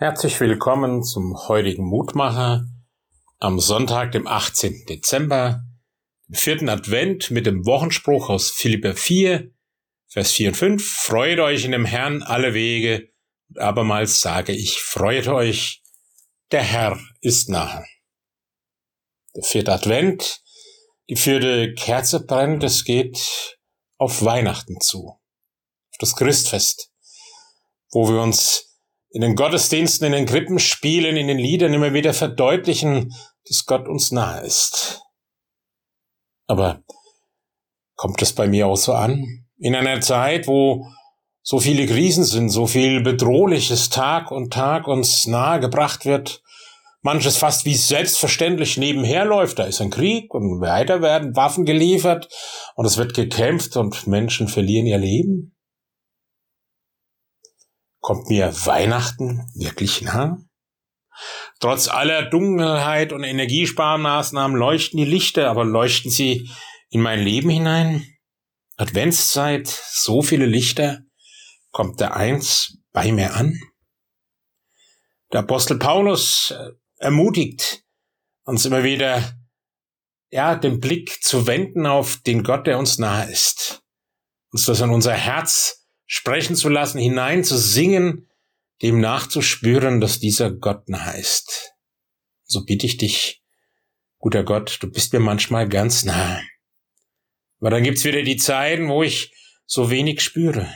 Herzlich willkommen zum heutigen Mutmacher am Sonntag, dem 18. Dezember, im vierten Advent mit dem Wochenspruch aus Philipper 4, Vers 4 und 5. Freut euch in dem Herrn alle Wege. Und abermals sage ich, freut euch, der Herr ist nahe. Der vierte Advent, die vierte Kerze brennt, es geht auf Weihnachten zu, auf das Christfest, wo wir uns in den Gottesdiensten, in den Krippenspielen, in den Liedern immer wieder verdeutlichen, dass Gott uns nahe ist. Aber kommt es bei mir auch so an? In einer Zeit, wo so viele Krisen sind, so viel Bedrohliches Tag und Tag uns nahe gebracht wird, manches fast wie selbstverständlich nebenher läuft, da ist ein Krieg und weiter werden Waffen geliefert und es wird gekämpft und Menschen verlieren ihr Leben. Kommt mir Weihnachten wirklich nah? Trotz aller Dunkelheit und Energiesparmaßnahmen leuchten die Lichter, aber leuchten sie in mein Leben hinein? Adventszeit, so viele Lichter, kommt da eins bei mir an? Der Apostel Paulus äh, ermutigt uns immer wieder, ja, den Blick zu wenden auf den Gott, der uns nahe ist. Uns das an unser Herz sprechen zu lassen, hinein zu singen, dem nachzuspüren, dass dieser Gott nahe ist. So bitte ich dich, guter Gott, du bist mir manchmal ganz nahe. Aber dann gibt's wieder die Zeiten, wo ich so wenig spüre.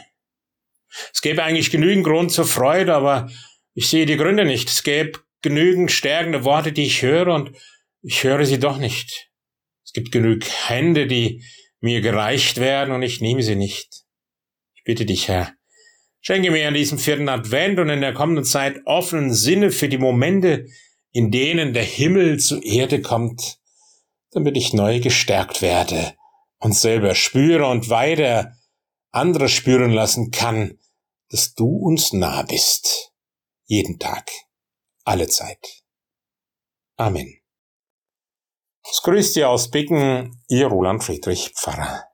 Es gäbe eigentlich genügend Grund zur Freude, aber ich sehe die Gründe nicht. Es gäbe genügend stärkende Worte, die ich höre, und ich höre sie doch nicht. Es gibt genug Hände, die mir gereicht werden, und ich nehme sie nicht. Ich bitte dich, Herr, schenke mir an diesem vierten Advent und in der kommenden Zeit offenen Sinne für die Momente, in denen der Himmel zur Erde kommt, damit ich neu gestärkt werde und selber spüre und weiter andere spüren lassen kann, dass du uns nah bist. Jeden Tag, alle Zeit. Amen. Es grüßt dir aus Bicken, ihr Roland Friedrich Pfarrer.